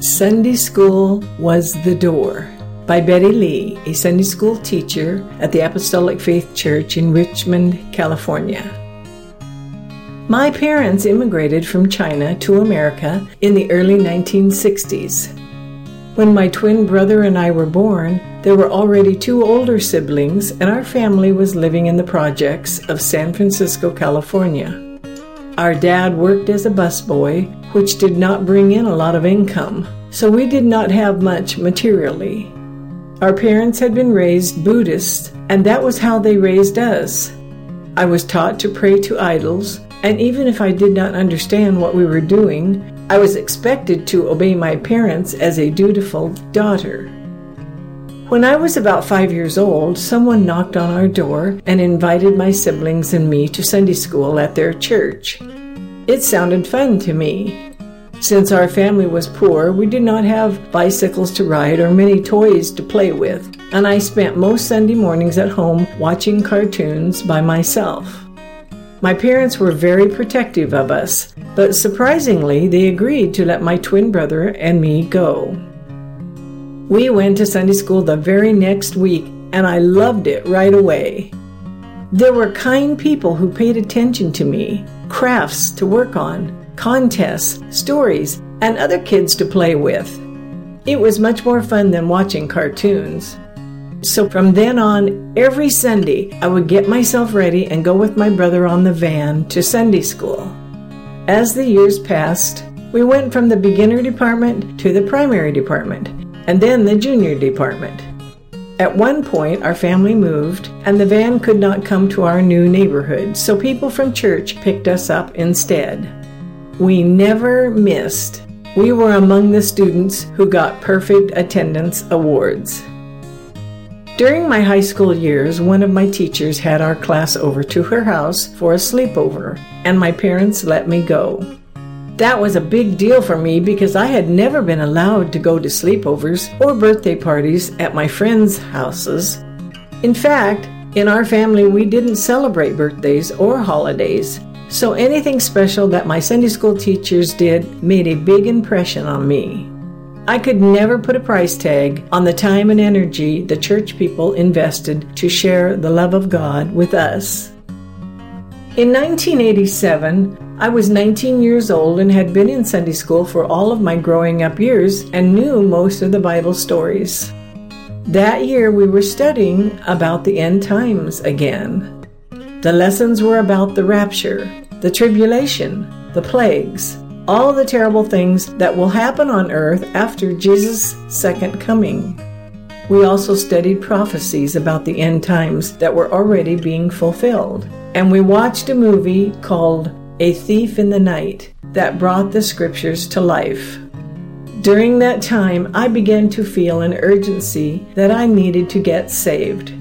Sunday School Was the Door by Betty Lee, a Sunday school teacher at the Apostolic Faith Church in Richmond, California. My parents immigrated from China to America in the early 1960s. When my twin brother and I were born, there were already two older siblings, and our family was living in the projects of San Francisco, California. Our dad worked as a busboy, which did not bring in a lot of income, so we did not have much materially. Our parents had been raised Buddhist, and that was how they raised us. I was taught to pray to idols, and even if I did not understand what we were doing, I was expected to obey my parents as a dutiful daughter. When I was about five years old, someone knocked on our door and invited my siblings and me to Sunday school at their church. It sounded fun to me, since our family was poor, we did not have bicycles to ride or many toys to play with, and I spent most Sunday mornings at home watching cartoons by myself. My parents were very protective of us, but surprisingly, they agreed to let my twin brother and me go. We went to Sunday school the very next week, and I loved it right away. There were kind people who paid attention to me, crafts to work on, contests, stories, and other kids to play with. It was much more fun than watching cartoons. So from then on, every Sunday, I would get myself ready and go with my brother on the van to Sunday school. As the years passed, we went from the beginner department to the primary department, and then the junior department. At one point, our family moved, and the van could not come to our new neighborhood, so people from church picked us up instead. We never missed. We were among the students who got perfect attendance awards. During my high school years, one of my teachers had our class over to her house for a sleepover, and my parents let me go. That was a big deal for me because I had never been allowed to go to sleepovers or birthday parties at my friends' houses. In fact, in our family, we didn't celebrate birthdays or holidays, so anything special that my Sunday school teachers did made a big impression on me. I could never put a price tag on the time and energy the church people invested to share the love of God with us. In 1987, I was 19 years old and had been in Sunday school for all of my growing up years and knew most of the Bible stories. That year, we were studying about the end times again. The lessons were about the rapture, the tribulation, the plagues, all the terrible things that will happen on earth after Jesus' second coming. We also studied prophecies about the end times that were already being fulfilled. And we watched a movie called A Thief in the Night that brought the scriptures to life. During that time, I began to feel an urgency that I needed to get saved.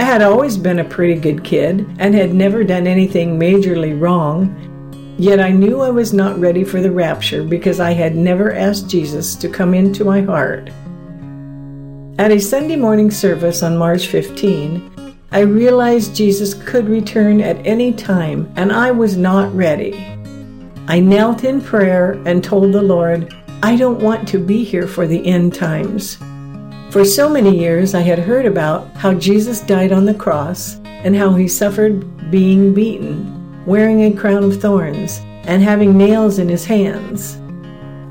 I had always been a pretty good kid and had never done anything majorly wrong, yet I knew I was not ready for the rapture because I had never asked Jesus to come into my heart. At a Sunday morning service on March 15, I realized Jesus could return at any time and I was not ready. I knelt in prayer and told the Lord, I don't want to be here for the end times. For so many years, I had heard about how Jesus died on the cross and how he suffered being beaten, wearing a crown of thorns, and having nails in his hands.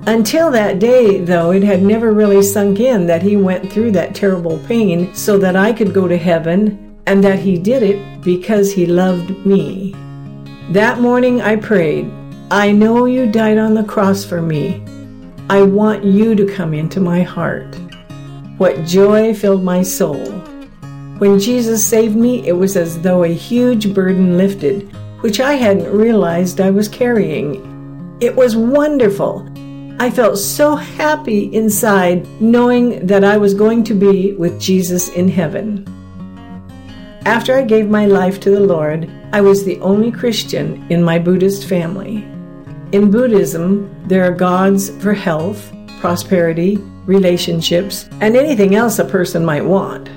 Until that day, though, it had never really sunk in that he went through that terrible pain so that I could go to heaven and that he did it because he loved me. That morning I prayed, I know you died on the cross for me. I want you to come into my heart. What joy filled my soul. When Jesus saved me, it was as though a huge burden lifted, which I hadn't realized I was carrying. It was wonderful. I felt so happy inside knowing that I was going to be with Jesus in heaven. After I gave my life to the Lord, I was the only Christian in my Buddhist family. In Buddhism, there are gods for health, prosperity, relationships, and anything else a person might want.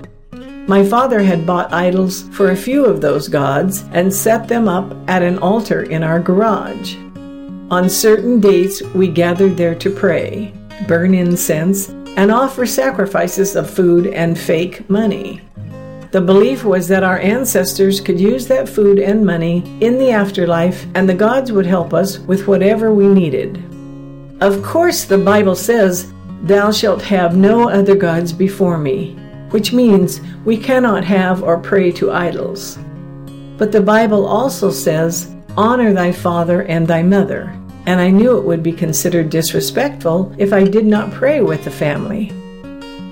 My father had bought idols for a few of those gods and set them up at an altar in our garage. On certain dates, we gathered there to pray. burn incense, and offer sacrifices of food and fake money. The belief was that our ancestors could use that food and money in the afterlife and the gods would help us with whatever we needed. Of course, the Bible says, Thou shalt have no other gods before me, which means we cannot have or pray to idols. But the Bible also says, Honor thy father and thy mother, and I knew it would be considered disrespectful if I did not pray with the family.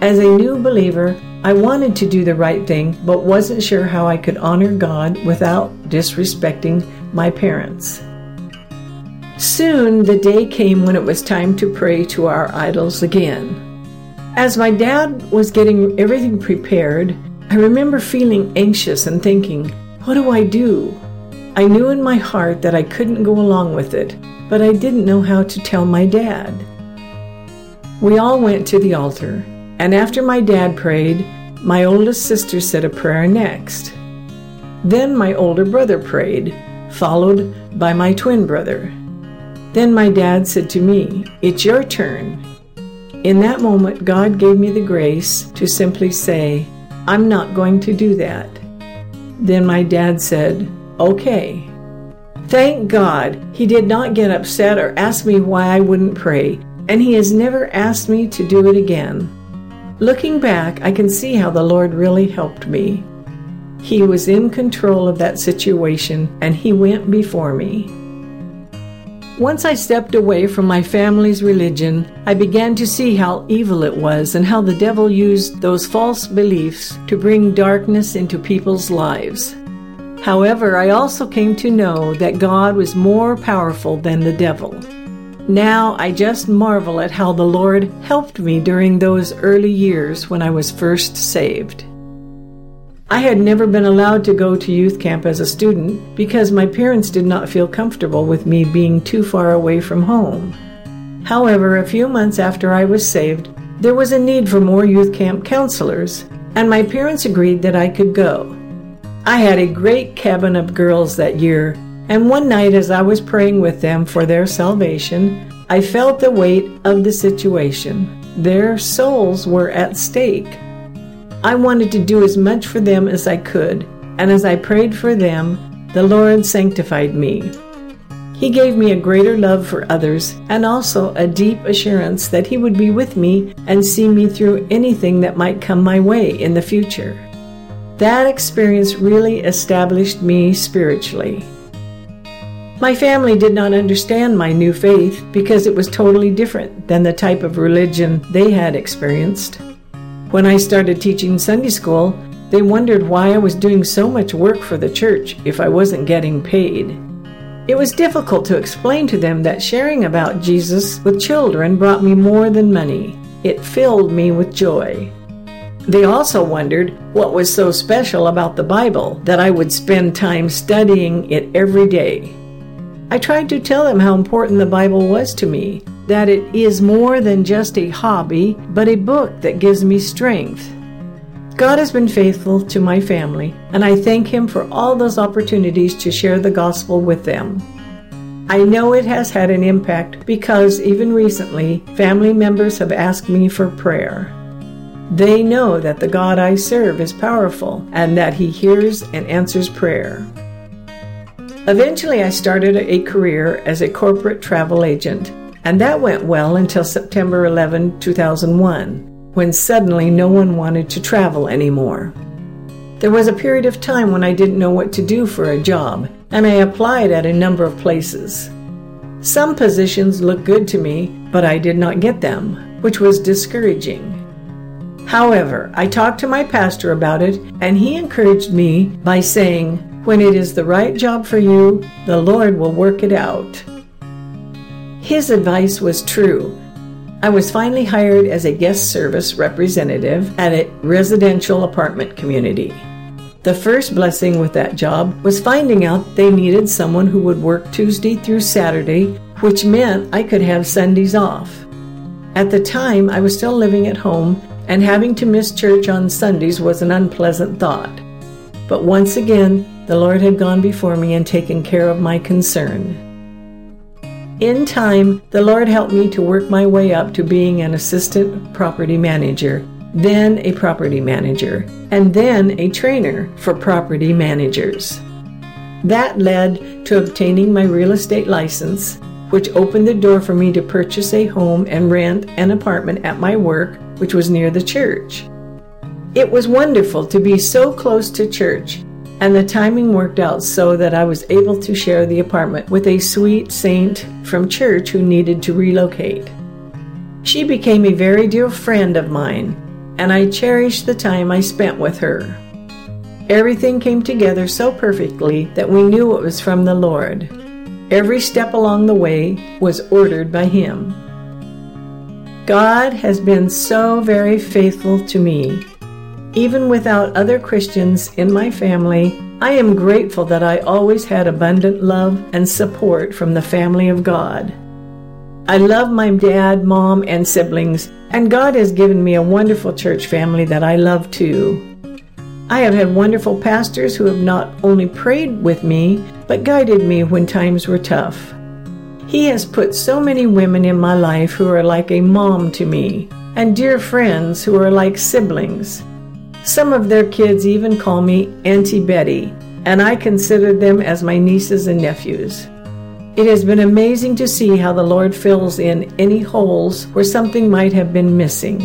As a new believer, I wanted to do the right thing, but wasn't sure how I could honor God without disrespecting my parents. Soon the day came when it was time to pray to our idols again. As my dad was getting everything prepared, I remember feeling anxious and thinking, What do I do? I knew in my heart that I couldn't go along with it, but I didn't know how to tell my dad. We all went to the altar. And after my dad prayed, my oldest sister said a prayer next. Then my older brother prayed, followed by my twin brother. Then my dad said to me, It's your turn. In that moment, God gave me the grace to simply say, I'm not going to do that. Then my dad said, Okay. Thank God he did not get upset or ask me why I wouldn't pray, and he has never asked me to do it again. Looking back, I can see how the Lord really helped me. He was in control of that situation and He went before me. Once I stepped away from my family's religion, I began to see how evil it was and how the devil used those false beliefs to bring darkness into people's lives. However, I also came to know that God was more powerful than the devil. Now I just marvel at how the Lord helped me during those early years when I was first saved. I had never been allowed to go to youth camp as a student because my parents did not feel comfortable with me being too far away from home. However, a few months after I was saved, there was a need for more youth camp counselors, and my parents agreed that I could go. I had a great cabin of girls that year and one night, as I was praying with them for their salvation, I felt the weight of the situation. Their souls were at stake. I wanted to do as much for them as I could, and as I prayed for them, the Lord sanctified me. He gave me a greater love for others and also a deep assurance that He would be with me and see me through anything that might come my way in the future. That experience really established me spiritually. My family did not understand my new faith because it was totally different than the type of religion they had experienced. When I started teaching Sunday school, they wondered why I was doing so much work for the church if I wasn't getting paid. It was difficult to explain to them that sharing about Jesus with children brought me more than money. It filled me with joy. They also wondered what was so special about the Bible that I would spend time studying it every day. I tried to tell them how important the Bible was to me, that it is more than just a hobby, but a book that gives me strength. God has been faithful to my family, and I thank Him for all those opportunities to share the gospel with them. I know it has had an impact because even recently, family members have asked me for prayer. They know that the God I serve is powerful and that He hears and answers prayer. Eventually, I started a career as a corporate travel agent, and that went well until September 11, 2001, when suddenly no one wanted to travel anymore. There was a period of time when I didn't know what to do for a job, and I applied at a number of places. Some positions looked good to me, but I did not get them, which was discouraging. However, I talked to my pastor about it, and he encouraged me by saying, when it is the right job for you, the Lord will work it out. His advice was true. I was finally hired as a guest service representative at a residential apartment community. The first blessing with that job was finding out they needed someone who would work Tuesday through Saturday, which meant I could have Sundays off. At the time, I was still living at home, and having to miss church on Sundays was an unpleasant thought. But once again, the Lord had gone before me and taken care of my concern. In time, the Lord helped me to work my way up to being an assistant property manager, then a property manager, and then a trainer for property managers. That led to obtaining my real estate license, which opened the door for me to purchase a home and rent an apartment at my work, which was near the church. It was wonderful to be so close to church, and the timing worked out so that I was able to share the apartment with a sweet saint from church who needed to relocate. She became a very dear friend of mine, and I cherished the time I spent with her. Everything came together so perfectly that we knew it was from the Lord. Every step along the way was ordered by Him. God has been so very faithful to me. Even without other Christians in my family, I am grateful that I always had abundant love and support from the family of God. I love my dad, mom, and siblings, and God has given me a wonderful church family that I love too. I have had wonderful pastors who have not only prayed with me, but guided me when times were tough. He has put so many women in my life who are like a mom to me, and dear friends who are like siblings. Some of their kids even call me Auntie Betty, and I consider them as my nieces and nephews. It has been amazing to see how the Lord fills in any holes where something might have been missing.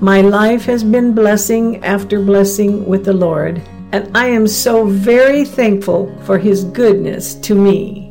My life has been blessing after blessing with the Lord, and I am so very thankful for His goodness to me.